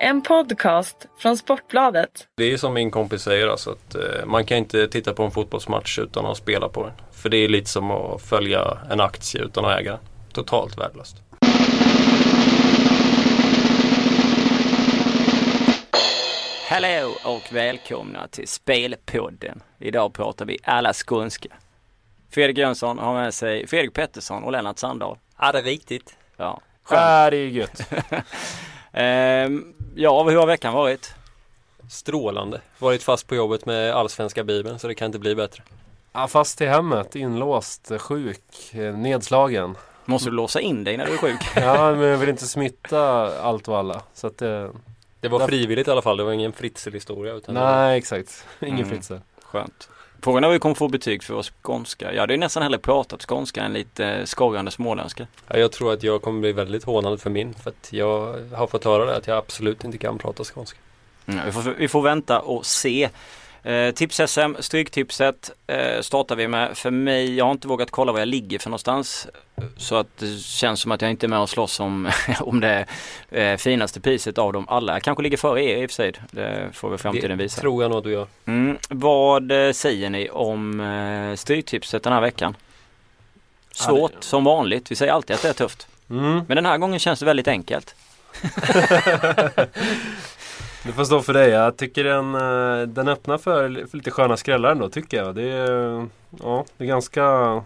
En podcast från Sportbladet. Det är som min kompis säger alltså att eh, man kan inte titta på en fotbollsmatch utan att spela på den. För det är lite som att följa en aktie utan att äga den. Totalt värdelöst. Hallå och välkomna till Spelpodden. Idag pratar vi alla skånska. Fredrik Jönsson har med sig Fredrik Pettersson och Lennart Sandahl. Ja det är riktigt. Ja, Ja, det är gött. Ehm, ja, hur har veckan varit? Strålande. Varit fast på jobbet med allsvenska bibeln så det kan inte bli bättre. Ja, fast i hemmet, inlåst, sjuk, eh, nedslagen. Måste du låsa in dig när du är sjuk? Ja, men jag vill inte smitta allt och alla. Så att det... Det var frivilligt i alla fall. Det var ingen det var- Nej, exakt. Ingen Mm. Fritzl. Skönt. Frågan är om vi kommer få betyg för vår skånska. Jag hade ju nästan hellre pratat skånska än lite skorrande småländska. Ja, jag tror att jag kommer bli väldigt hånad för min. För att jag har fått höra det att jag absolut inte kan prata skånska. Mm, vi, får, vi får vänta och se. Eh, Tips-SM, Stryktipset eh, startar vi med. För mig, jag har inte vågat kolla var jag ligger för någonstans. Så att det känns som att jag inte är med och slåss om, om det eh, finaste priset av dem alla. Jag kanske ligger före er i och för sig. Det får väl framtiden det visa. tror jag nog att du gör. Mm, vad eh, säger ni om eh, Stryktipset den här veckan? Svårt Ja, det- som vanligt. Vi säger alltid att det är tufft. Mm. Men den här gången känns det väldigt enkelt. Det får stå för dig. Jag tycker den, eh, den öppnar för, för lite sköna skrällar ändå, tycker jag. Det är, ja, det är ganska,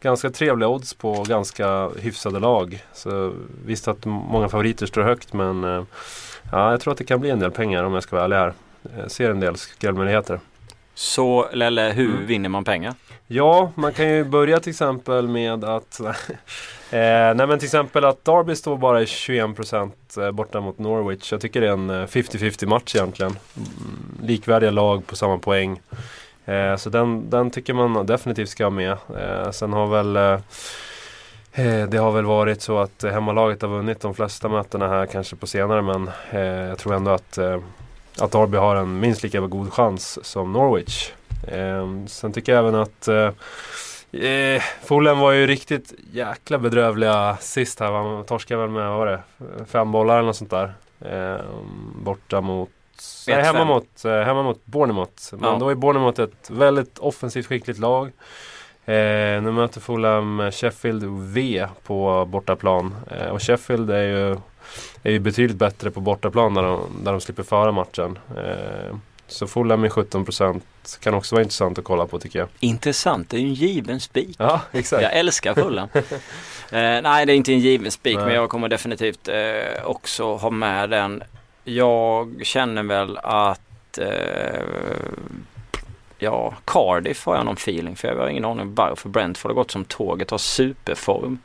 ganska trevliga odds på ganska hyfsade lag. Så visst att många favoriter står högt, men eh, ja, jag tror att det kan bli en del pengar om jag ska vara ärlig här. Jag ser en del skrällmöjligheter. Så Lelle, hur Mm. vinner man pengar? Ja, man kan ju börja till exempel med att eh, Nej men till exempel att Derby står bara i 21% eh, borta mot Norwich. Jag tycker det är en eh, 50-50 match egentligen. Mm, Likvärdiga lag på samma poäng. Eh, så den, den tycker man definitivt ska ha med. Eh, sen har väl eh, eh, det har väl varit så att hemmalaget har vunnit de flesta mötena här kanske på senare men eh, jag tror ändå att, eh, att Derby har en minst lika god chans som Norwich. Eh, sen tycker jag även att eh, Eh, Fulham var ju riktigt jäkla bedrövliga sist här. Man torskade väl med, vad var det? Fem bollar eller något sånt där. Eh, borta mot... Nej, 1-5. hemma mot, eh, hemma mot Bournemouth. Men Ja. då är Bournemouth ett väldigt offensivt skickligt lag. Eh, nu möter Fulham Sheffield V på bortaplan. Eh, och Sheffield är ju, är ju betydligt bättre på bortaplan där de, där de slipper föra matchen. Eh, så Fulham med 17% kan också vara intressant att kolla på tycker jag. Intressant, det är ju en given spik. Ja, exakt. Jag älskar Fulham. eh, nej, det är inte en given spik men jag kommer definitivt eh, också ha med den. Jag känner väl att eh, Ja, Cardiff har jag någon feeling för. Jag har ingen aning varför Brentford har gått som tåget. Har superform.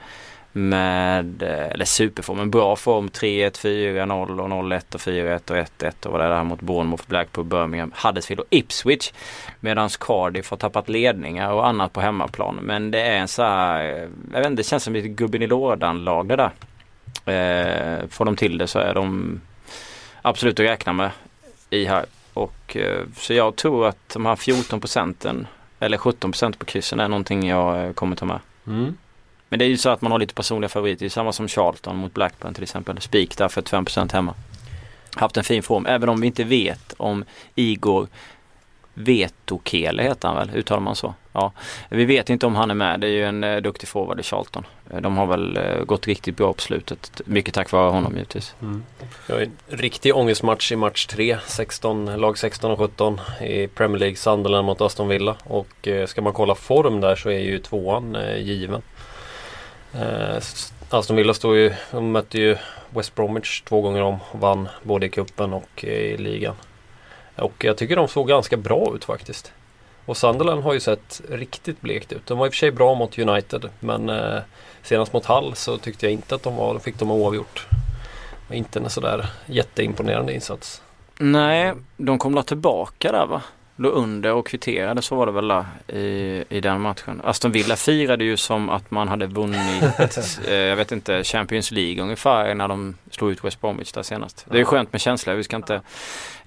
Med, eh, eller superform, en bra form. 3-1, 4-0 och 0-1 och 4-1 och 1-1 och vad det där mot Bournemouth, Blackpool, Birmingham, Huddersfield och Ipswich. Medan Cardiff har tappat ledningar och annat på hemmaplan. Men det är en så här, eh, jag vet inte, det känns som lite gubben i lådan-lag det där. Eh, får de till det så är de absolut att räkna med i här. Och, eh, så jag tror att de här 14 procenten eller 17 procent på kryssen är någonting jag eh, kommer ta med. Mm. Men det är ju så att man har lite personliga favoriter. Det är samma som Charlton mot Blackburn till exempel. Spik där 45% hemma. Haft en fin form. Även om vi inte vet om Igor Vetokele heter han väl? Uttalar man så? Ja. Vi vet inte om han är med. Det är ju en eh, duktig forward i Charlton. Eh, de har väl eh, gått riktigt bra på slutet. Mycket tack vare honom givetvis. Mm. Jag har en riktig ångestmatch i match 3. 16, lag 16 och 17 i Premier League. Sunderland mot Aston Villa. Och eh, ska man kolla form där så är ju tvåan eh, given. Eh, Aston Villa står ju, de mötte ju West Bromwich två gånger om och vann både i kuppen och i ligan. Och jag tycker de såg ganska bra ut faktiskt. Och Sunderland har ju sett riktigt blekt ut. De var i och för sig bra mot United men eh, senast mot Hull så tyckte jag inte att de var, fick de oavgjort. Det var Inte en sådär jätteimponerande insats. Nej, de kom la tillbaka där va? Låg under och kvitterade, så var det väl där i, i den matchen. Aston Villa firade ju som att man hade vunnit, eh, jag vet inte, Champions League ungefär när de slog ut West Bromwich där senast. Det är ju skönt med känslor, vi ska inte...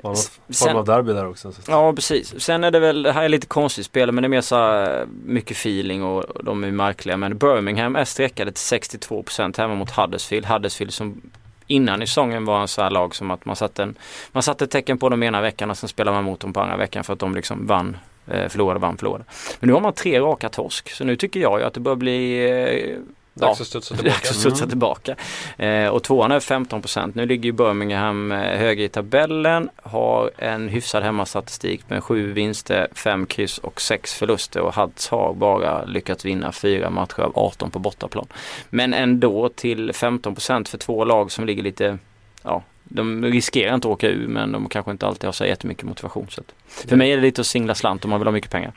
Någon Sen- form av derby där också. Så. Ja precis. Sen är det väl, det här är lite konstigt spel men det är mer så mycket feeling och de är märkliga. Men Birmingham är sträckade till 62% hemma mot Huddersfield. Huddersfield som innan i säsongen var en sån här lag som att man satte, en, man satte tecken på dem ena veckan och sen spelade man mot dem på andra veckan för att de liksom vann, eh, förlorade, vann, förlorade. Men nu har man tre raka torsk så nu tycker jag ju att det bör bli eh, Dags att studsa tillbaka. Dags att studsa Mm. tillbaka. Eh, och tvåan är 15 Nu ligger ju Birmingham eh, högre i tabellen. Har en hyfsad hemmastatistik med sju vinster, fem kryss och sex förluster. Och Huds har bara lyckats vinna fyra matcher av 18 på bortaplan. Men ändå till 15% för två lag som ligger lite, ja, de riskerar inte att åka ur men de kanske inte alltid har så jättemycket motivation. Så för mig är det lite att singla slant om man vill ha mycket pengar.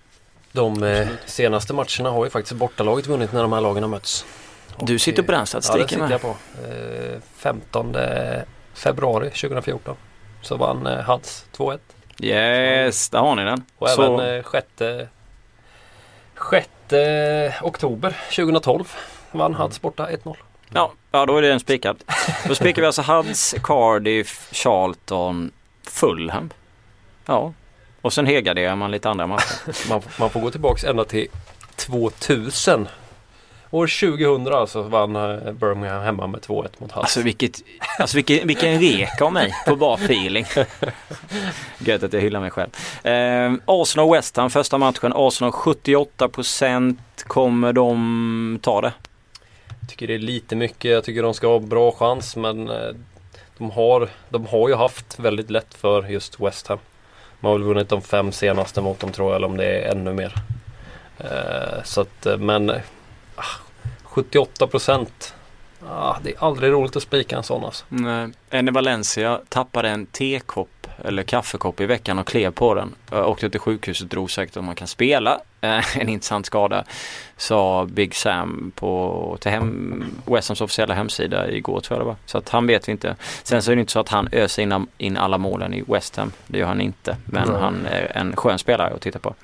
De eh, senaste matcherna har ju faktiskt bortalaget vunnit när de här lagen har mötts. Du sitter på den Ja, det statistiken sitter jag på. Eh, 15 februari 2014 så vann eh, Huds 2-1. Yes, där har ni den. Och Så- även eh, 6, 6 oktober 2012 vann Huds borta 1-0. Ja, ja då är den spikad. Då spikar vi alltså Huds, Cardiff, Charlton, Fulham. Ja, och sen helgarderar man lite andra matcher. Man, man får gå tillbaks ända till 2000. År 2000 alltså vann eh, Birmingham hemma med 2-1 mot Huds. Alltså, vilket, alltså vilken, vilken rek av mig på bara feeling. Gött att jag hyllar mig själv. Eh, Arsenal och West Ham första matchen. Arsenal 78% kommer de ta det? Jag tycker det är lite mycket. Jag tycker de ska ha bra chans men eh, de har, de har ju haft väldigt lätt för just West Ham. Man har väl vunnit de fem senaste mot dem tror jag eller om det är ännu mer. Eh, Så att eh, men 78 procent. Ah, det är aldrig roligt att spika en sån alltså. Nej. Enne Valencia tappade en tekopp eller kaffekopp i veckan och klev på den. Jag åkte till sjukhuset och drog säkert om man kan spela. Eh, en intressant skada. Sa Big Sam på till hem, West Hams officiella hemsida igår tror jag det var. Så att han vet vi inte. Sen så är det inte så att han öser in, in alla målen i West Ham. Det gör han inte. Men Nej. han är en skön spelare att titta på.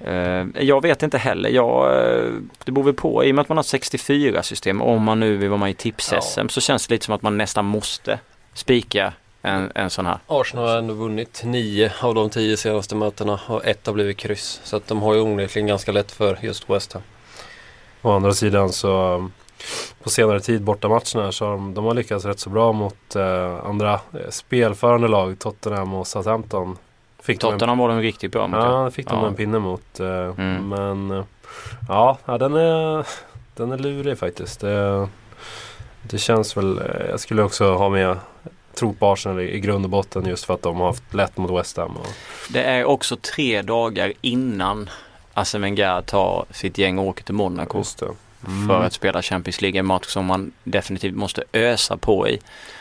Eh, jag vet inte heller. Jag, eh, det beror väl på. I och med att man har 64 system. Om man nu vill vara med i tips-SM Ja. så känns det lite som att man nästan måste spika en, en sån här. Arsenal har ändå vunnit nio av de tio senaste mötena och ett har blivit kryss. Så att de har ju onekligen ganska lätt för just West Ham. Å andra sidan så på senare tid bortamatcherna så har de, de har lyckats rätt så bra mot eh, andra eh, spelförande lag. Tottenham och Southampton. Fick de en, Tottenham var de riktigt bra mot. ja, fick de Ja. en pinne mot. Eh, Mm. Men eh, ja, ja, den, är, den är lurig faktiskt. Det, det känns väl, eh, jag skulle också ha med tro på Arsenal i, i grund och botten just för att de har haft lätt mot West Ham. Och, Det är också tre dagar innan Arsene Wenger tar sitt gäng och åker till Monaco. Mm. för att spela Champions League. En match som man definitivt måste ösa på i.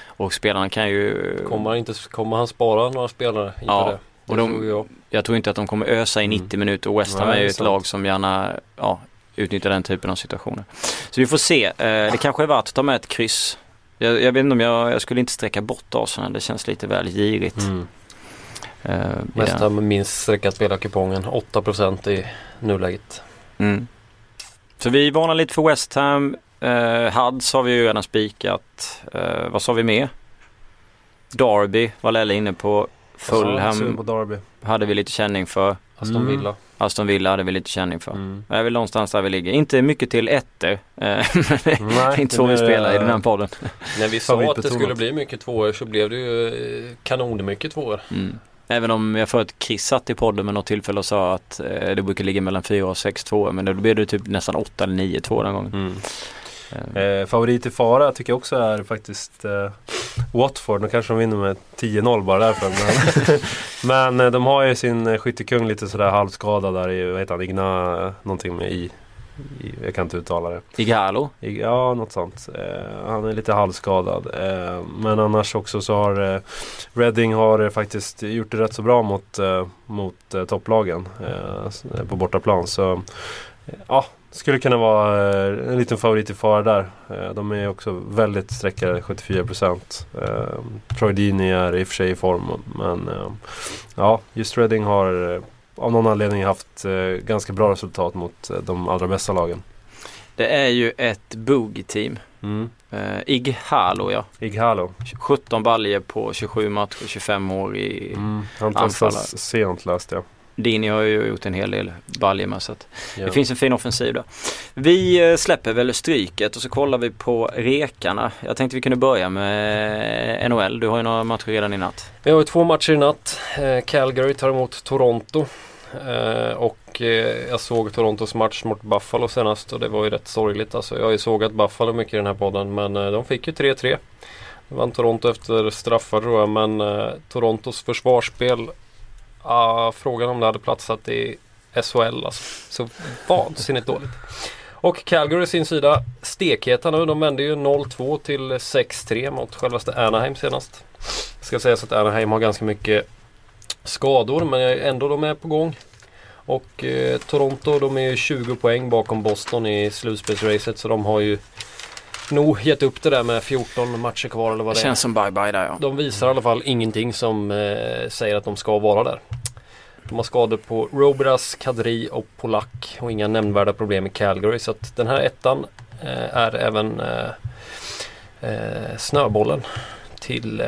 Och spelarna kan ju... Kommer han, inte, kommer han spara några spelare inför Ja, det? Och de- tror jag. Jag tror inte att de kommer ösa i 90 minuter och West Ham är ju ett sant. lag som gärna ja, utnyttjar den typen av situationer. Så vi får se. Eh, det kanske är värt att ta med ett kryss. Jag, jag vet inte om jag, jag skulle inte sträcka bort Arsenal. Det känns lite väl girigt. Mm. Eh, i West den. Ham minst sträckat spelarkupongen. 8% i nuläget. Mm. Så vi varnar lite för West Ham. Eh, Huds har vi ju redan spikat. Eh, vad sa vi mer? Derby var Lelle inne på. Ja, Fulham hade vi lite känning för. Aston Mm. Aston Villa hade vi lite känning för. Mm. Det är väl någonstans där vi ligger. Inte mycket till ettor. Eh, men det är Nej, inte så vi spelar i den här eh, podden. När vi sa att det skulle bli mycket tvåor så blev det ju eh, kanonmycket tvåor. Mm. Även om jag får att Chris satt i podden med något tillfälle och sa att eh, det brukar ligga mellan fyra och sex tvåor. Men då blev det typ nästan åtta eller nio tvåor den gången. Mm. Eh, favorit i fara tycker jag också är faktiskt eh, Watford. Nu kanske de vinner med 10-0 bara därför. Men, men eh, de har ju sin eh, skyttekung lite sådär halvskadad där i, vad heter han, Igna, eh, någonting med i. i jag kan inte uttala det. Igalo. I, ja, något sånt. Eh, han är lite halvskadad. Men annars också så har Reading har faktiskt gjort det rätt så bra mot, mot topplagen på bortaplan. Så ja, skulle kunna vara eh, en liten favorit i fara där. Eh, de är också väldigt sträckade, 74%. Eh, Troy Deeney är i och för sig i form. Men ja, just Reading har av någon anledning haft ganska bra resultat mot de allra bästa lagen. Det är ju ett boogie-team. Mm. Uh, Ighalo ja. Ighalo. 17 baljer på 27 matcher, 25 år i... Mm. Han Anfallare. sent läste jag. Dini har ju gjort en hel del baljor med så att Ja. det finns en fin offensiv där. Vi eh, släpper väl stryket och så kollar vi på rekarna. Jag tänkte vi kunde börja med NHL. Du har ju några matcher redan i natt. Vi har ju två matcher i natt. Eh, Calgary tar emot Toronto. Eh, och jag såg Torontos match mot Buffalo senast och det var ju rätt sorgligt. Alltså, jag har ju sågat Buffalo mycket i den här podden men de fick ju 3-3. Det vann Toronto efter straffar tror jag men Torontos försvarsspel Uh, Frågan om det hade platsat i SHL alltså. Så vansinnigt dåligt. Och Calgary sin sida stekheta nu. De vände ju 0-2 till 6-3 mot självaste Anaheim senast. Ska sägas att Anaheim har ganska mycket skador men ändå de är på gång. Och eh, Toronto de är ju 20 poäng bakom Boston i slutspelsracet så de har ju nog gett upp det där med 14 matcher kvar eller vad Det det är. känns som bye-bye där ja. De visar i alla fall ingenting som eh, säger att de ska vara där. De har skador på Robras, Kadri och Polak och inga nämnvärda problem i Calgary. Så att den här ettan eh, är även eh, eh, snöbollen till eh,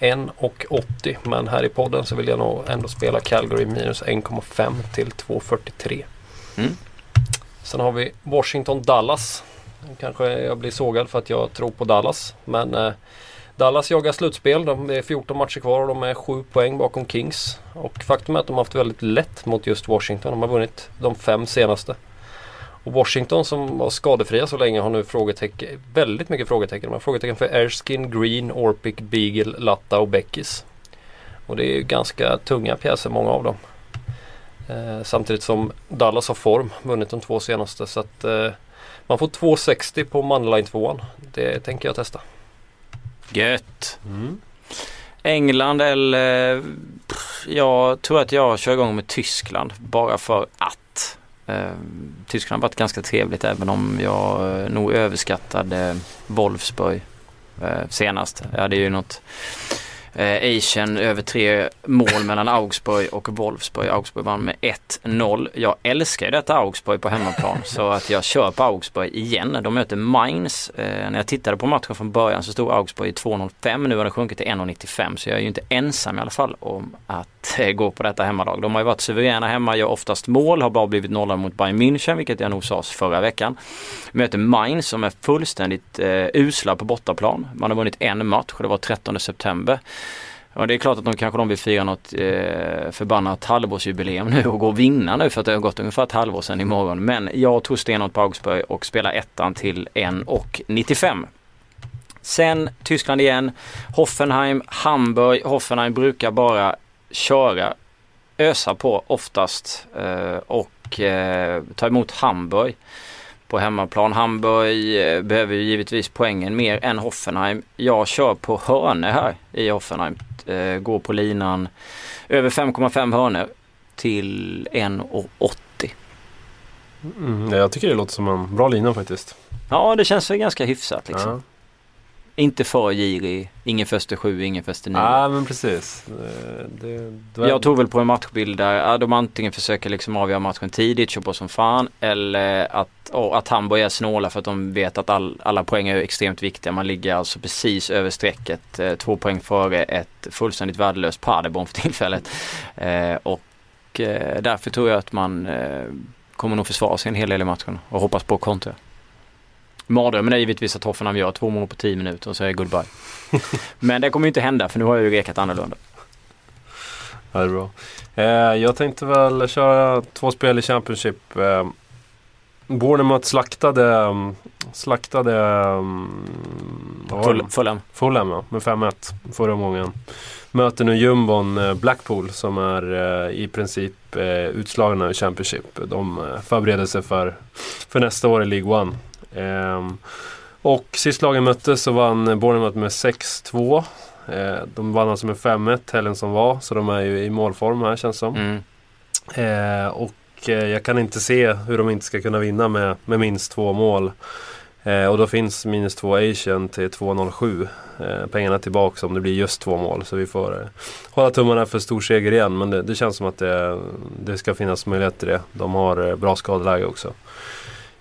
1,80. Men här i podden så vill jag nog ändå spela Calgary minus 1,5 till 2,43. Mm. Sen har vi Washington-Dallas. Kanske jag blir sågad för att jag tror på Dallas. Men eh, Dallas jagar slutspel. De är 14 matcher kvar och de är 7 poäng bakom Kings. Och faktum är att de har haft väldigt lätt mot just Washington. De har vunnit de fem senaste. Och Washington som var skadefria så länge har nu frågetecken, väldigt mycket frågetecken. De har frågetecken för Erskine, Green, Orpik, Beagle, Latta och Beckis. Och det är ju ganska tunga pjäser många av dem. Eh, samtidigt som Dallas har form, vunnit de två senaste. Så att eh, man får 2,60 på Moneyline 2 Det tänker jag testa. Gött. Mm. England eller jag tror att jag kör igång med Tyskland bara för att. Eh, Tyskland har varit ganska trevligt även om jag eh, nog överskattade Wolfsburg eh, senast. Jag hade ju något eh, Asian över tre mål mellan Augsburg och Wolfsburg. Augsburg vann med 1-0. Jag älskar ju detta Augsburg på hemmaplan så att jag kör på Augsburg igen. De möter Mainz. Eh, när jag tittade på matchen från början så stod Augsburg i 2.05. Nu har det sjunkit till 1.95 så jag är ju inte ensam i alla fall om att eh, gå på detta hemmalag. De har ju varit suveräna hemma, gör oftast mål, har bara blivit nollade mot Bayern München vilket jag nog sa förra veckan. Möter Mainz som är fullständigt eh, usla på bortaplan. Man har vunnit en match och det var 13 september. Ja det är klart att de kanske de vill fira något eh, förbannat halvårsjubileum nu och gå och vinna nu för att det har gått ungefär ett halvår sedan imorgon. Men jag tror stenhårt på Augsburg och spelar ettan till 1,95. Sen Tyskland igen. Hoffenheim, Hamburg. Hoffenheim brukar bara köra, ösa på oftast eh, och eh, ta emot Hamburg på hemmaplan. Hamburg eh, behöver ju givetvis poängen mer än Hoffenheim. Jag kör på hörne här i Hoffenheim. Eh, går på linan över 5,5 hörnor till 1,80. Mm, jag tycker det låter som en bra lina faktiskt. Ja det känns väl ganska hyfsat liksom. Ja. Inte för girig, ingen första sju, ingen första nio. Ja men precis. Det, det, Jag tog väl på en matchbild där de antingen försöker liksom avgöra matchen tidigt, köpa som fan eller att, oh, att Hamburg är snåla för att de vet att all, alla poäng är extremt viktiga. Man ligger alltså precis över strecket, eh, två poäng före ett fullständigt värdelöst Paderborn för tillfället. Eh, och eh, därför tror jag att man kommer nog försvara sig en hel del i matchen och hoppas på kontra. Mardrömmen är givetvis att Hoffenheim gör två mål på tio minuter och så är det goodbye. Men det kommer ju inte hända för nu har jag ju rekat annorlunda. Ja, det är bra. Eh, jag tänkte väl köra två spel i Championship. Eh, Bournemouth slaktade, slaktade Full, det? Fulham. Fulham ja, med 5-1 förra gången. Möter nu jumbon eh, Blackpool som är eh, i princip eh, utslagna i Championship. De förbereder sig för, för nästa år i League One. Ehm, och sist lagen möttes så vann Bournemouth med 6-2. Eh, de vann alltså med 5-1 helgen som var. Så de är ju i målform här känns som. Mm. Eh, och eh, jag kan inte se hur de inte ska kunna vinna med, med minst två mål. Eh, och då finns minus två Asian till 2,07. Eh, pengarna tillbaka om det blir just två mål. Så vi får eh, hålla tummarna för stor seger igen. Men det, det känns som att det, det ska finnas möjlighet till det. De har bra skadeläge också.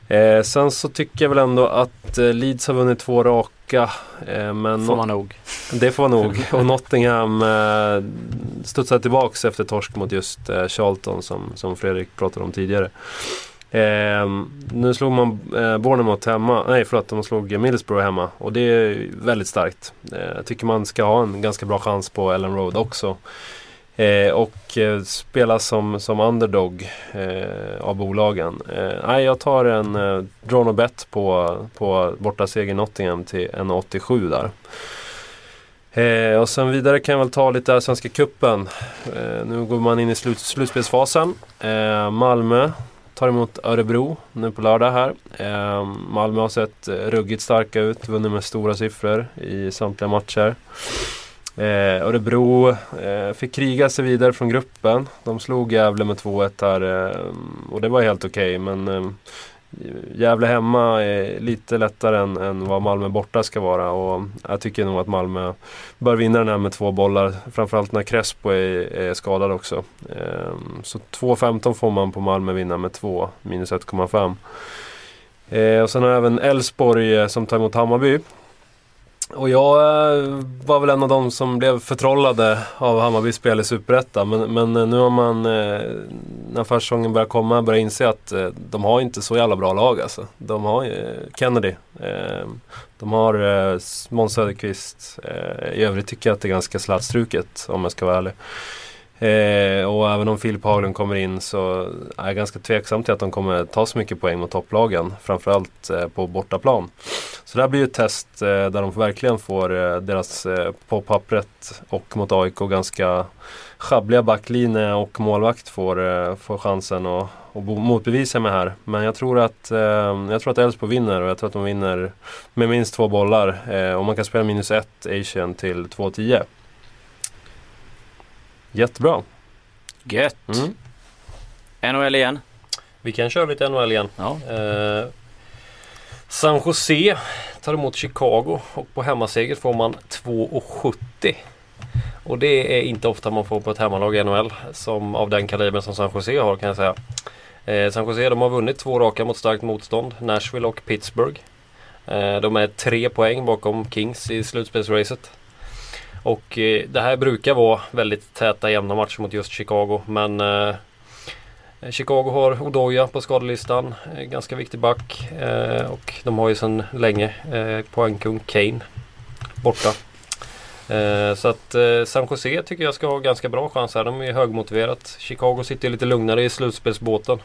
Eh, sen så tycker jag väl ändå att eh, Leeds har vunnit två raka. Eh, men Får man nog. det får nog. Och Nottingham eh, studsade tillbaks efter torsk mot just eh, Charlton som, som Fredrik pratade om tidigare. Eh, nu slog man eh, Bournemouth hemma, nej förlåt, de slog Middlesbrough hemma och det är väldigt starkt. Eh, jag tycker man ska ha en ganska bra chans på Ellen Road också. Eh, och eh, spela som, som underdog eh, av bolagen. Eh, nej, jag tar en eh, drawn och bet på, på borta seger Nottingham till 1,87 där. Eh, och sen vidare kan jag väl ta lite Svenska Cupen. Eh, nu går man in i slut, slutspelsfasen. Eh, Malmö tar emot Örebro nu på lördag här. Eh, Malmö har sett eh, ruggigt starka ut, vunnit med stora siffror i samtliga matcher. Eh, Örebro eh, fick kriga sig vidare från gruppen. De slog Gävle med 2-1 här eh, och det var helt okej. Okay, men eh, Gävle hemma är lite lättare än, än vad Malmö borta ska vara. Och jag tycker nog att Malmö bör vinna den här med två bollar. Framförallt när Crespo är, är skadad också. Eh, så 2-15 får man på Malmö vinna med 2, minus 1,5. Eh, och sen har även Elfsborg eh, som tar emot Hammarby. Och jag eh, var väl en av de som blev förtrollade av Hammarbys spel i Superettan. Men, men eh, nu har man, eh, när försäsongen börjar komma, börjat inse att de har inte så jävla bra lag alltså. De har Kennedy. De har Måns Söderqvist. I övrigt tycker jag att det är ganska slätstruket om jag ska vara ärlig. Eh, och även om Filip Haglund kommer in så är jag ganska tveksam till att de kommer ta så mycket poäng mot topplagen. Framförallt eh, på bortaplan. Så det här blir ju ett test eh, där de verkligen får eh, deras eh, på pappret och mot AIK ganska schabbliga backlinje och målvakt får, eh, får chansen att och motbevisa mig här. Men jag tror att eh, jag tror att Elfsborg vinner och jag tror att de vinner med minst två bollar. Eh, och man kan spela minus ett Asian till 2-10. Jättebra. Gött. Mm. NHL igen. Vi kan köra lite NHL igen. Ja. Eh, San Jose tar emot Chicago och på hemmaseger får man 2,70. Och det är inte ofta man får på ett hemmalag i NHL som av den kalibern som San Jose har kan jag säga. Eh, San Jose de har vunnit två raka mot starkt motstånd. Nashville och Pittsburgh. Eh, de är tre poäng bakom Kings i slutspelsracet. Och eh, det här brukar vara väldigt täta jämna matcher mot just Chicago. Men eh, Chicago har Odoja på skadelistan. Eh, ganska viktig back. Eh, och de har ju sedan länge eh, poängkung Kane borta. Eh, så att eh, San Jose tycker jag ska ha ganska bra chans här. De är högmotiverat. Chicago sitter lite lugnare i slutspelsbåten.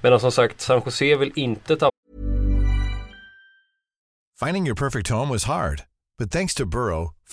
Medan som sagt San Jose vill inte tappa Finding your perfect home was hard. But thanks to Burrow,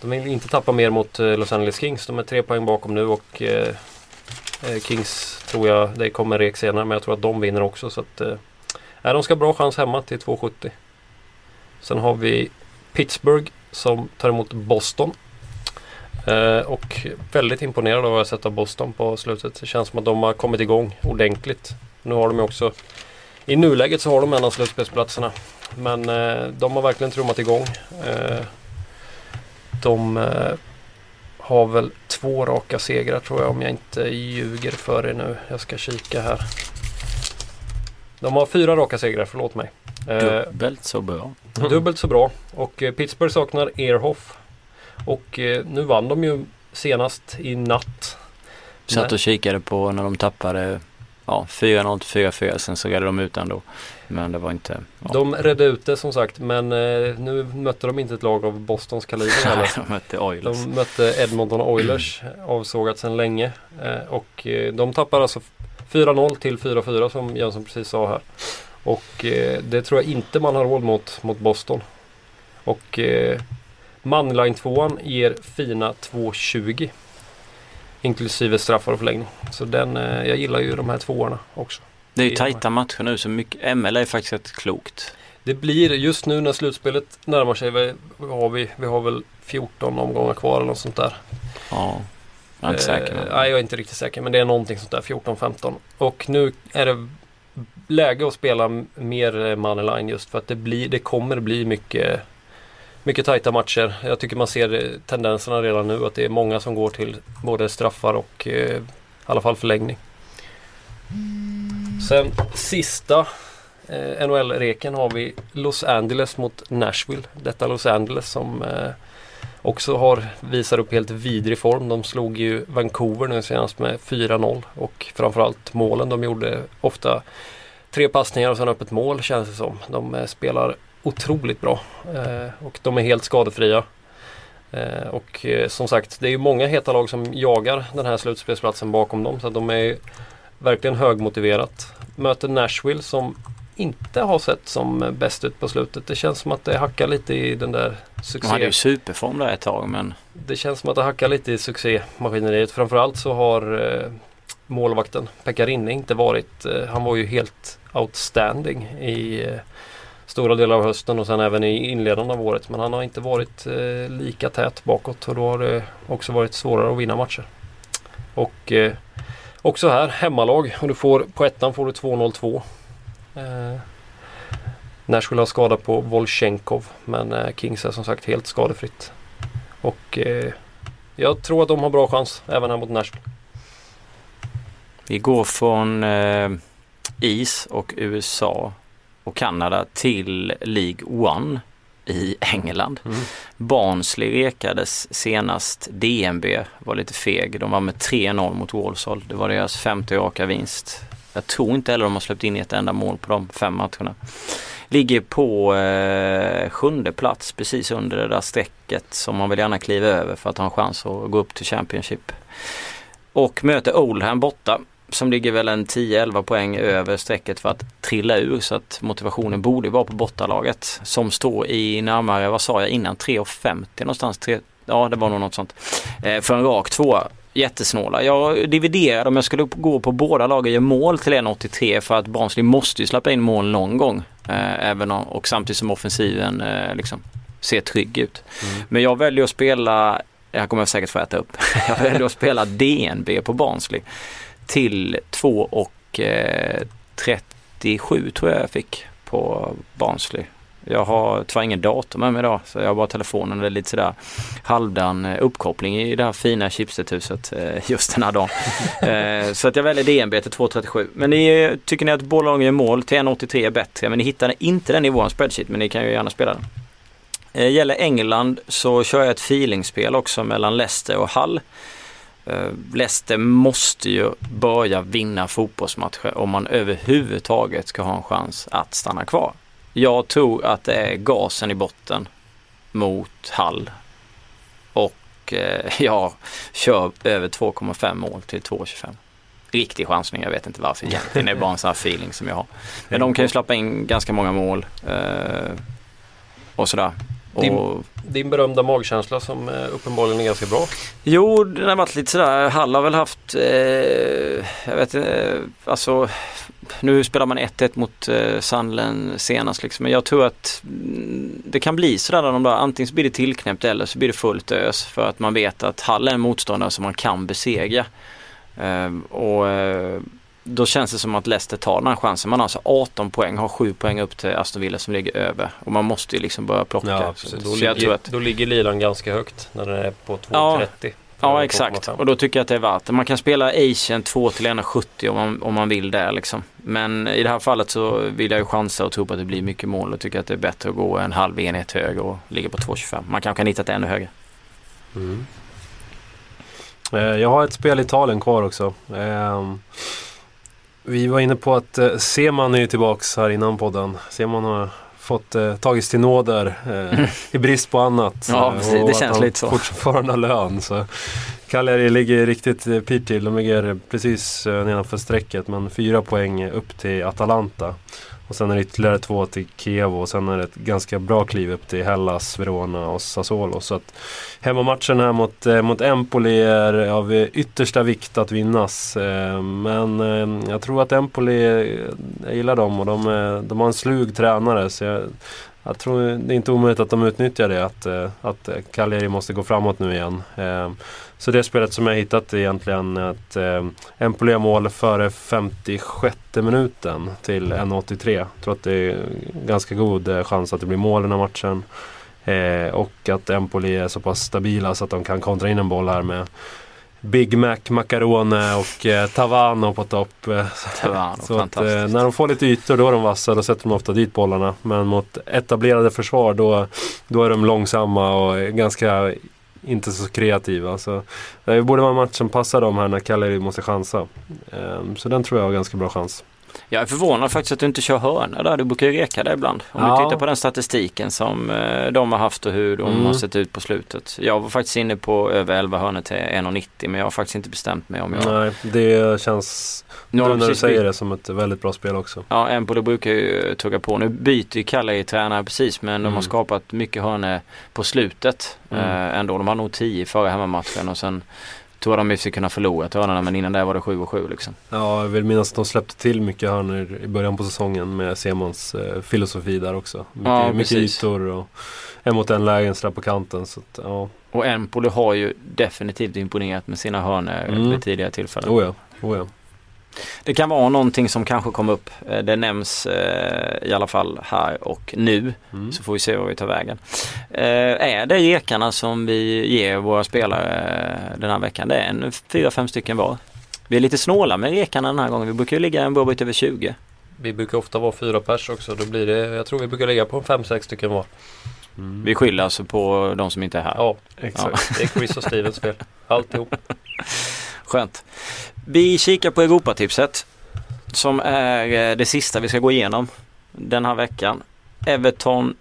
De vill inte tappa mer mot eh, Los Angeles Kings. De är tre poäng bakom nu och eh, eh, Kings tror jag, det kommer rek senare, men jag tror att de vinner också. Så att, eh, de ska ha bra chans hemma till 2,70. Sen har vi Pittsburgh som tar emot Boston. Eh, och väldigt imponerad av vad jag sett av Boston på slutet. Det känns som att de har kommit igång ordentligt. Nu har de ju också i nuläget så har de en av slutspelsplatserna. Men eh, de har verkligen trummat igång. Eh, de eh, har väl två raka segrar tror jag om jag inte ljuger för er nu. Jag ska kika här. De har fyra raka segrar, förlåt mig. Eh, dubbelt så bra. Dubbelt så bra. Och eh, Pittsburgh saknar Airhoff. Och nu vann de ju senast i natt. Satt och kikade på när de tappade ja, 4-0 till 4-4 sen så redde de ut ändå. Men det var inte... Ja. De redde ut det som sagt men eh, nu mötte de inte ett lag av Bostons kaliber Nej, de mötte Oilers. De mötte Edmonton Oilers, avsågat sedan länge. Eh, och eh, de tappar alltså 4-0 till 4-4 som Jönsson precis sa här. Och eh, det tror jag inte man har råd mot, mot Boston. Och eh, Manline 2 ger fina 2-20. Inklusive straffar och förlängning. Så den, eh, jag gillar ju de här tvåorna också. Det är ju tajta matcher nu så mycket. ML är faktiskt rätt klokt. Det det blir just nu när slutspelet närmar sig. Vi har, vi, vi har väl 14 omgångar kvar eller något sånt där. Ja, jag är inte säker. Eh, nej, jag är inte riktigt säker. Men det är någonting sånt där 14-15. Och nu är det läge att spela mer eh, moneyline just för att det, blir, det kommer bli mycket mycket tajta matcher. Jag tycker man ser eh, tendenserna redan nu att det är många som går till både straffar och eh, i alla fall förlängning. Sen sista eh, NHL-reken har vi Los Angeles mot Nashville. Detta Los Angeles som eh, också har, visar upp helt vidrig form. De slog ju Vancouver nu senast med 4-0 och framförallt målen de gjorde ofta tre passningar och sen öppet mål känns det som. De eh, spelar otroligt bra eh, och de är helt skadefria. Eh, och eh, som sagt det är ju många heta lag som jagar den här slutspelsplatsen bakom dem så att de är ju verkligen högmotiverat. Möter Nashville som inte har sett som bäst ut på slutet. Det känns som att det hackar lite i den där De hade ju succé... superform där ett tag men Det känns som att det hackar lite i succémaskineriet. Framförallt så har eh, målvakten Pekka Rinne inte varit, eh, han var ju helt outstanding i eh, stora delar av hösten och sen även i inledande av året. Men han har inte varit eh, lika tät bakåt och då har det också varit svårare att vinna matcher. Och eh, också här hemmalag och du får på ettan får du 2-0-2. Eh, Nashville har skada på Volchenkov men eh, Kings är som sagt helt skadefritt. Och eh, jag tror att de har bra chans även här mot Nashville. vi går från eh, is och USA och Kanada till League One i England. Mm. Barnsley rekades senast. DNB var lite feg. De var med 3-0 mot Walsall. Det var deras femte raka vinst. Jag tror inte heller de har släppt in ett enda mål på de fem matcherna. Ligger på eh, sjunde plats precis under det där strecket som man vill gärna kliva över för att ha en chans att gå upp till Championship. Och möter Oldham borta som ligger väl en 10-11 poäng över strecket för att trilla ur så att motivationen borde vara på bortalaget som står i närmare, vad sa jag innan, 3,50 någonstans. 3, ja det var nog något sånt. Eh, för en rak tvåa. Jättesnåla. Jag dividerade om jag skulle gå på båda lagen gör mål till 1,83 för att Barnsley måste ju släppa in mål någon gång. Eh, även om, och samtidigt som offensiven eh, liksom ser trygg ut. Men jag väljer att spela, jag kommer säkert få äta upp, jag väljer att spela DNB på Barnsley till 2 och eh, 37 tror jag jag fick på Barnsley. Jag har tyvärr ingen dator med mig idag så jag har bara telefonen och det är lite sådär halvdan eh, uppkoppling i det här fina chipsethuset eh, just den här dagen. eh, så att jag väljer DNB till 2.37. Men ni, tycker ni att lagen gör mål till 1.83 är bättre men ni hittar inte den i vår spreadsheet men ni kan ju gärna spela den. Gäller England så kör jag ett feelingspel också mellan Leicester och Hull. Eh, Leicester måste ju börja vinna fotbollsmatcher om man överhuvudtaget ska ha en chans att stanna kvar. Jag tror att det är gasen i botten mot Hall. Och eh, jag kör över 2,5 mål till 2,25. Riktig chansning, jag vet inte varför egentligen. Det är bara en sån här feeling som jag har. Men de kan ju släppa in ganska många mål. Eh, och sådär. Och Din din berömda magkänsla som eh, uppenbarligen är ganska bra. Jo, den har varit lite sådär. Hall har väl haft, eh, jag vet inte, eh, alltså nu spelar man 1-1 mot eh, Sandlen senast liksom. Men jag tror att mm, det kan bli sådär när de där, antingen så blir det tillknäppt eller så blir det fullt ös. För att man vet att Hall är en motståndare som man kan besegra. Eh, och eh, då känns det som att Leicester tar den här chansen. Man har alltså 18 poäng, har 7 poäng upp till Aston Villa som ligger över. Och man måste ju liksom börja plocka. Ja, så. Då, så ligger, att då ligger lilan ganska högt när den är på 2,30. Ja. Ja exakt 2,5. och då tycker jag att det är värt det. Man kan spela Asian 2 till 1,70 om man, om man vill det liksom. Men i det här fallet så vill jag ju chansa och tro på att det blir mycket mål och tycker att det är bättre att gå en halv enhet högre och ligga på 2,25. Man kanske kan hitta det ännu högre. Mm. Eh, Jag har ett spel i Italien kvar också. Vi var inne på att eh, Seman är ju tillbaks här innan podden. Seman har fått eh, tagits till nåder eh, i brist på annat. Ja, Eh, precis. Det känns lite så. fortfarande har lön. Så. Cagliari ligger riktigt eh, pyrt till. De ligger precis eh, nedanför strecket men fyra poäng upp till Atalanta. Och sen är det ytterligare två till Kiev och sen är det ett ganska bra kliv upp till Hellas, Verona och Sassuolo. Så att hemmamatchen här mot, eh, mot Empoli är av eh, yttersta vikt att vinnas. Eh, men eh, jag tror att Empoli, eh, jag gillar dem och de, är, de har en slug tränare. Så jag, jag tror det är inte omöjligt att de utnyttjar det, att, eh, att Cagliari måste gå framåt nu igen. Ehm, så det spelet som jag hittat är egentligen att eh, Empoli mål före 56 minuten till 1.83. Jag tror att det är ganska god eh, chans att det blir mål den här matchen. Och att Empoli är så pass stabila så att de kan kontra in en boll här med Big Mac, Macarone och eh, Tavano på topp. Tavano, så att, eh, när de får lite ytor då är de vassa, då sätter de ofta dit bollarna. Men mot etablerade försvar då, då är de långsamma och ganska inte så kreativa. Så det borde vara en match som passar dem här när Cagliari måste chansa. Ehm, så den tror jag har ganska bra chans. Jag är förvånad faktiskt att du inte kör hörna där. Du brukar ju reka där ibland. Om ja. du tittar på den statistiken som eh, de har haft och hur de mm. har sett ut på slutet. Jag var faktiskt inne på över 11 hörnor till 1,90 men jag har faktiskt inte bestämt mig om jag... Nej, det känns nu när du säger det som ett väldigt bra spel också. Ja, Empoli brukar ju tugga på. Nu byter ju Kalle tränare precis men mm. de har mm. skapat mycket hörnor på slutet mm. eh, ändå. De har nog 10 före hemmamatchen och sen tror jag de i sig kunna förlora hörnorna men innan det var det 7 och 7 liksom. Ja, jag vill minnas att de släppte till mycket hörnor i början på säsongen med Semons eh, filosofi där också. Mycket, ja, mycket ytor och en mot en lägen på kanten. Så att, ja. Och Empoli har ju definitivt imponerat med sina hörnor mm. vid tidigare tillfällen. Oh ja, oh ja. Det kan vara någonting som kanske kommer upp. Eh, det nämns eh, i alla fall här och nu. Mm. Så får vi se vad vi tar vägen. Eh, är det rekarna som vi ger våra spelare den här veckan? Det är en fyra, fem stycken var. Vi är lite snåla med rekarna den här gången. Vi brukar ligga en bra bit över 20. Vi brukar ofta vara fyra pers också. Då blir det, jag tror vi brukar ligga på fem, sex stycken var. Mm. Vi skyller alltså på de som inte är här. Ja, exakt. Ja. Det är Chris och Stevens fel. Alltihop. Skönt. Vi kikar på Europatipset. Som är eh, det sista vi ska gå igenom den här veckan. Everton,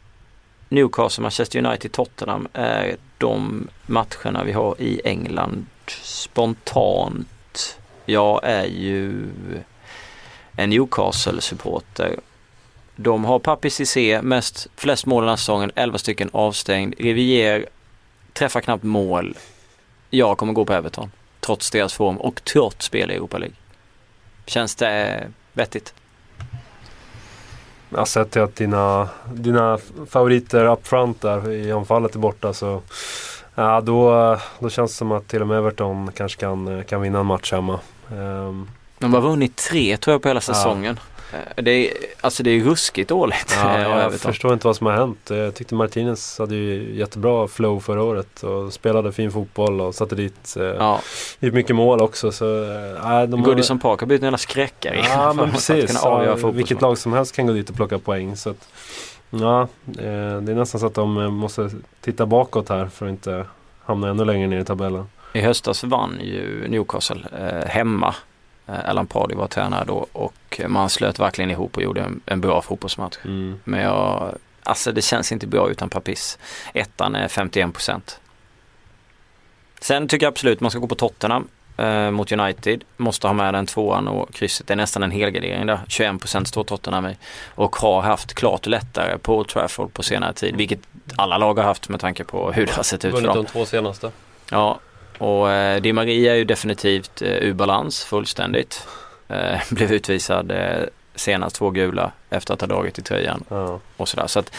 Newcastle, Manchester United, Tottenham är de matcherna vi har i England. Spontant, jag är ju en Newcastle-supporter. De har Papi Cissé, mest, flest mål den här säsongen, 11 stycken avstängd. Rivier träffar knappt mål. Jag kommer gå på Everton trots deras form och trots spel i Europa League. Känns det vettigt? Jag har sett att dina, dina favoriter up front där i anfallet är borta så ja, då, då känns det som att till och med Everton kanske kan, kan vinna en match hemma. Um, de har vunnit tre tror jag på hela säsongen. Ja. Eh, det är, alltså det är ruskigt dåligt. Ja, jag förstår inte vad som har hänt. Jag tyckte Martinez hade ju jättebra flow förra året och spelade fin fotboll och satte dit, eh, ja. dit mycket mål också. Så, de Goodison har... Park har blivit en jävla skräckare. Ja men precis. Ja, vilket lag som helst kan gå dit och plocka poäng. Så att, ja, det är nästan så att de måste titta bakåt här för att inte hamna ännu längre ner i tabellen. I höstas vann ju Newcastle eh, hemma Eh, Alan Pardy var tränare då och man slöt verkligen ihop och gjorde en, en bra fotbollsmatch. Mm. Men jag, alltså det känns inte bra utan Papis. Ettan är 51 procent. Sen tycker jag absolut man ska gå på Tottenham eh, mot United. Måste ha med den tvåan och krysset. Det är nästan en helgardering där. 21 procent står Tottenham i. Och har haft klart lättare på Old Trafford på senare tid. Vilket alla lag har haft med tanke på hur det har sett ut för dem. Vunnit de två senaste. Ja, och eh, Di Maria är ju definitivt eh, ur balans fullständigt. Eh, blev utvisad eh, senast två gula efter att ha dragit i tröjan ja. och sådär. Så att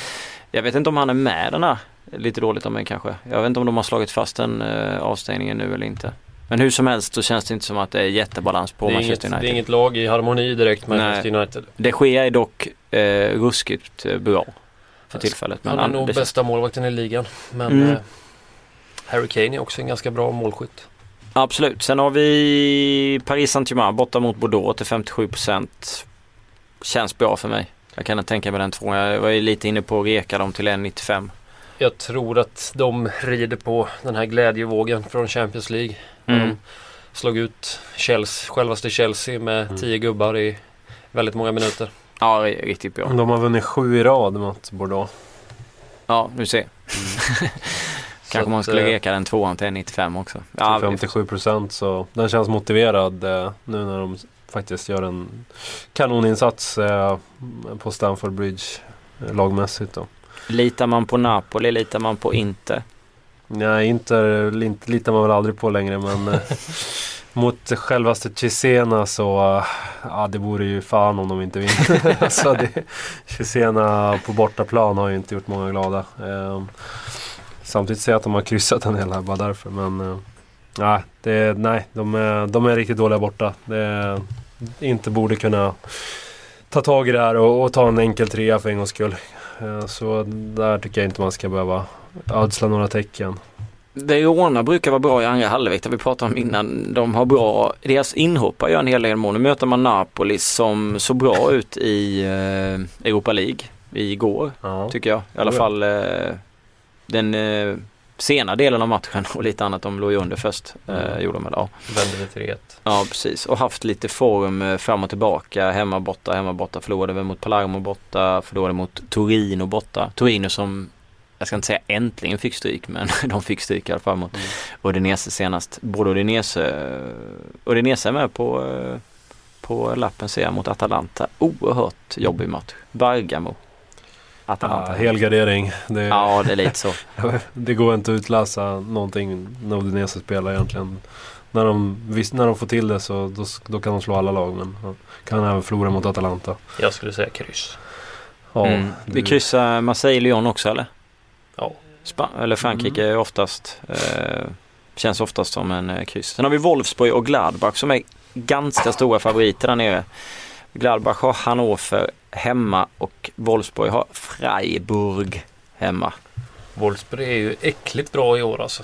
jag vet inte om han är med den här. Lite dåligt av mig kanske. Jag vet inte om de har slagit fast den eh, avstängningen nu eller inte. Men hur som helst så känns det inte som att det är jättebalans på Manchester inget, United. Det är inget lag i harmoni direkt med Manchester United. Det sker är dock eh, ruskigt eh, bra för tillfället. Men han är nog bästa målvakten i ligan. Men mm. Harry Kane är också en ganska bra målskytt. Absolut. Sen har vi Paris Saint-Germain borta mot Bordeaux till 57% Känns bra för mig. Jag kan tänka mig den tvåan. Jag var ju lite inne på att reka dem till 1,95. Jag tror att de rider på den här glädjevågen från Champions League. Mm. De slog ut Chelsea, självaste Chelsea med mm. tio gubbar i väldigt många minuter. Ja, riktigt bra. De har vunnit sju i rad mot Bordeaux. Ja, du ser. Mm. Kanske man skulle reka den tvåan till 95 också. Ja, 57 procent så den känns motiverad eh, nu när de faktiskt gör en kanoninsats eh, på Stamford Bridge eh, lagmässigt. Då. Litar man på Napoli? Litar man på Inter? Nej, Inter inte, litar man väl aldrig på längre men eh, mot självaste Cesena så eh, ja, det vore ju fan om de inte vinner. alltså det, Cesena på bortaplan har ju inte gjort många glada. Samtidigt säger jag att de har kryssat en hel här bara därför men eh, nej, det, nej de, är, de är riktigt dåliga borta. Det, inte borde kunna ta tag i det här och, och ta en enkel trea för en gångs skull. Eh, så där tycker jag inte man ska behöva ödsla några tecken. Verona brukar vara bra i andra halvlek, det vi pratade om innan. De har bra, deras inhoppare gör en hel del mål. Nu möter man Napoli som såg bra ut i eh, Europa League igår, Ja. tycker jag. I alla fall eh, den eh, sena delen av matchen och lite annat. De låg ju under först, eh, Mm. gjorde de väl. Ja. Vände till 1 ja, precis. Och haft lite form eh, fram och tillbaka. Hemma borta, hemma borta. Förlorade väl mot Palermo borta, förlorade mot Torino borta. Torino som jag ska inte säga äntligen fick stryk men de fick stryk i alla fall mot Mm. Udinese senast. Både Udinese, Udinese är med på, eh, på lappen ser jag mot Atalanta. Oerhört jobbig match. Bergamo. Ja, Atalanta. helgardering. Det, Ja, det är lite så. det går inte att utläsa någonting när Udinese spelar egentligen. När de, visst, när de får till det så då, då kan de slå alla lag men ja, kan även förlora mot Atalanta. Jag skulle säga kryss. Ja, Mm. Vi det- kryssar Marseille-Lyon också eller? Ja. Spa- eller Frankrike är oftast, eh, känns oftast som en eh, kryss. Sen har vi Wolfsburg och Gladbach som är ganska stora favoriter där nere. Gladbach har Hannover hemma och Wolfsburg har Freiburg hemma. Wolfsburg är ju äckligt bra i år alltså.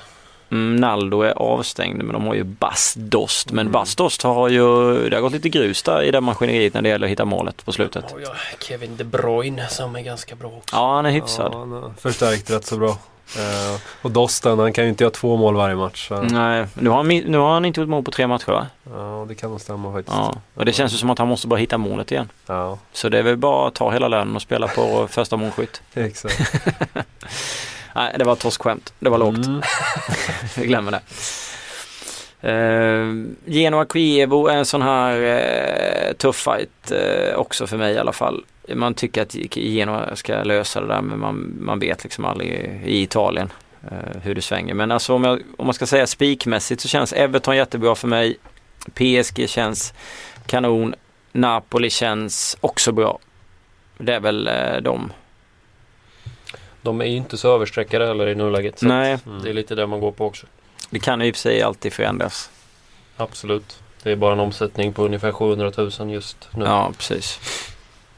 Mm, Naldo är avstängd men de har ju Bas Dost. Men Mm. Bas Dost har ju, det har gått lite grus där i det maskineriet när det gäller att hitta målet på slutet. Ja, Kevin De Bruyne som är ganska bra också. Ja, han är hyfsad. Ja, han förstärkt rätt så bra. Eh, och Dosten, han kan ju inte göra två mål varje match. Så, Nej, nu har, han, nu har han inte gjort mål på tre matcher va? Ja, det kan nog stämma faktiskt. Ja, och det känns ju som att han måste bara hitta målet igen. Ja, Så det är väl bara att ta hela lönen och spela på första målskytt. exakt. Nej, det var ett torskskämt. Det var lågt. Mm. Vi glömmer det. Uh, Genoa Kievo är en sån här uh, tuff fight uh, också för mig i alla fall. Man tycker att Genoa ska lösa det där men man, man vet liksom aldrig i Italien eh, hur det svänger. Men alltså om, jag, om man ska säga spikmässigt så känns Everton jättebra för mig. PSG känns kanon. Napoli känns också bra. Det är väl eh, de. De är ju inte så överstreckade heller i nuläget. Så Nej, det är lite det man går på också. det kan ju i och för sig alltid förändras. Absolut. Det är bara en omsättning på ungefär 700 000 just nu. Ja, precis.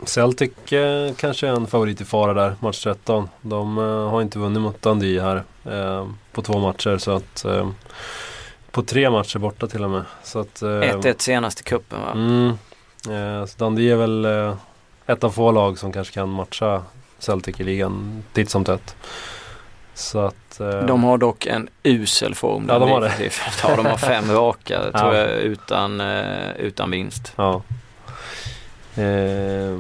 Celtic eh, kanske är en favorit i fara där, match 13. De eh, har inte vunnit mot Dundee här eh, på två matcher. Så att, eh, på tre matcher borta till och med. Så att, eh, 1-1 senast i cupen va? Mm, eh, så Dundee är väl eh, ett av få lag som kanske kan matcha Celtic i ligan titt som tätt. Så att... Eh, De har dock en usel form. Ja, de har det. Ja, de har fem raka Ja. tror jag utan, eh, utan vinst. Ja. Eh,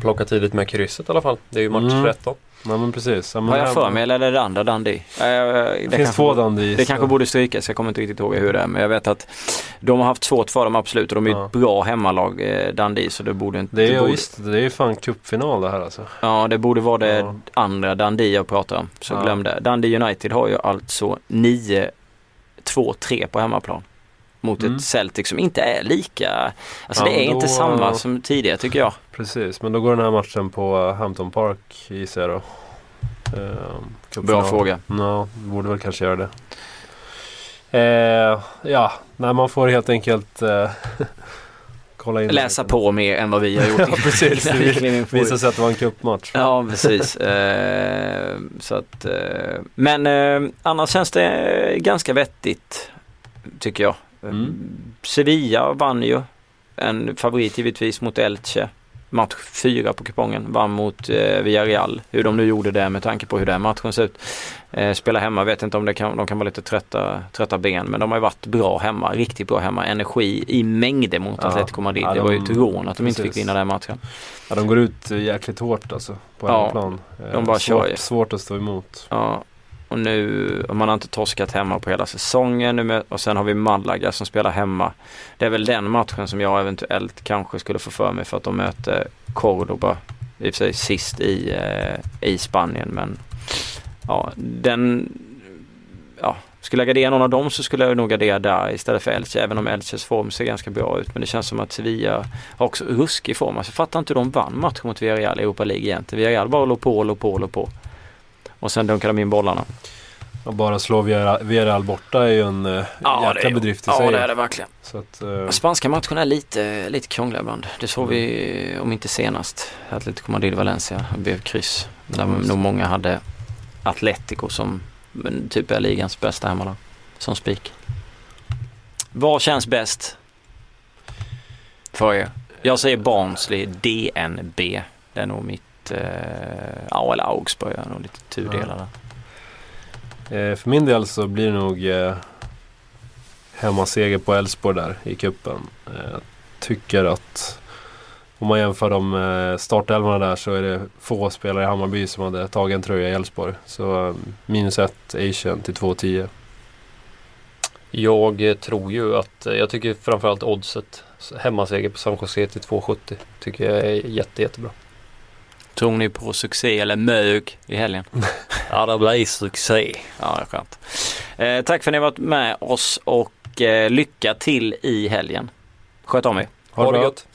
Plocka tidigt med krysset i alla fall. Det är ju match Mm. 13. Nej men precis. Ja, men Har jag här- för mig eller är det det andra Dundee? Eh, Det, finns kanske två Dundee. Det så- kanske borde strykas, jag kommer inte riktigt ihåg hur det är. Men jag vet att de har haft svårt för dem absolut och de är Ja. ett bra hemmalag, eh, Dundee. Så det borde inte... Det är borde, visst, det är ju fan cupfinal det här alltså. Ja, det borde vara det Ja. andra Dundee jag pratar om. Så Ja. glöm det. Dundee United har ju alltså 9-2-3 på hemmaplan. Mot Mm. ett Celtic som inte är lika... Alltså Ja, det är men inte då- samma som tidigare tycker jag. Precis, men då går den här matchen på Hampton Park gissar jag då. Eh. Bra fråga. Ja, borde väl kanske göra det. Eh, ja, nej man får helt enkelt eh, kolla in. Läsa på mer än vad vi har gjort. Ja, precis. På- Visade sig att det var en cupmatch. Ja, precis. Eh, så att, eh, men eh, annars känns det ganska vettigt tycker jag. Mm. Sevilla vann ju. En favorit givetvis mot Elche. Match fyra på kupongen. Vann mot eh, Villarreal. Hur de nu gjorde det med tanke på hur den matchen ser ut. Eh, spela hemma, vet inte om det kan, de kan vara lite trötta, trötta ben. Men de har ju varit bra hemma. Riktigt bra hemma. Energi i mängder mot Ja. Atletico Madrid. Ja, det var ju de- ett rån att de inte precis. fick vinna den matchen. Ja, de går ut eh, jäkligt hårt alltså på Ja, hemmaplan. Eh, de bara kör ju. svårt, svårt att stå emot. Ja. Och nu, man har inte torskat hemma på hela säsongen. Nu med, och sen har vi Malaga som spelar hemma. Det är väl den matchen som jag eventuellt kanske skulle få för mig för att de möter Cordoba. I och för sig sist i, eh, i Spanien men ja, den ja, skulle jag gardera någon av dem så skulle jag nog gardera där istället för Elche. Även om Elches form ser ganska bra ut. Men det känns som att Sevilla har också ruskig form. Alltså, jag fattar inte hur de vann matchen mot Villarreal i Europa League egentligen. Villarreal bara låg på, låg på, låg på. Och sen dunkade de in bollarna. Och bara slå Villarreal borta är ju en uh, ja, jäkla bedrift i ja, sig. Ja det är det verkligen. Så att, uh... Spanska matchen är lite, lite krångliga ibland. Det såg mm. vi om inte senast. Atletico Madrid-Valencia. Blev kryss. Där mm. nog många hade Atletico som typ är ligans bästa hemmalag. Som spik. Vad känns bäst för er? Jag säger Barnsley DNB. Det är nog mitt, eh, ja eller Augsburg, är nog lite tudelad ja. eh, För min del så blir det nog eh, hemmaseger på Elfsborg där i kuppen. Eh, jag tycker att om man jämför de eh, startelvorna där så är det få spelare i Hammarby som hade tagit en tröja i Elfsborg. Så eh, minus ett Asian till 2,10. Jag eh, tror ju att, jag tycker framförallt oddset hemmaseger på San Jose till 2,70 tycker jag är jätte, jättebra. Tror ni på succé eller mög i helgen? ja, det blir succé. Ja, det är skönt. Eh, tack för att ni varit med oss och eh, lycka till i helgen. Sköt om er. Ha, ha det gott.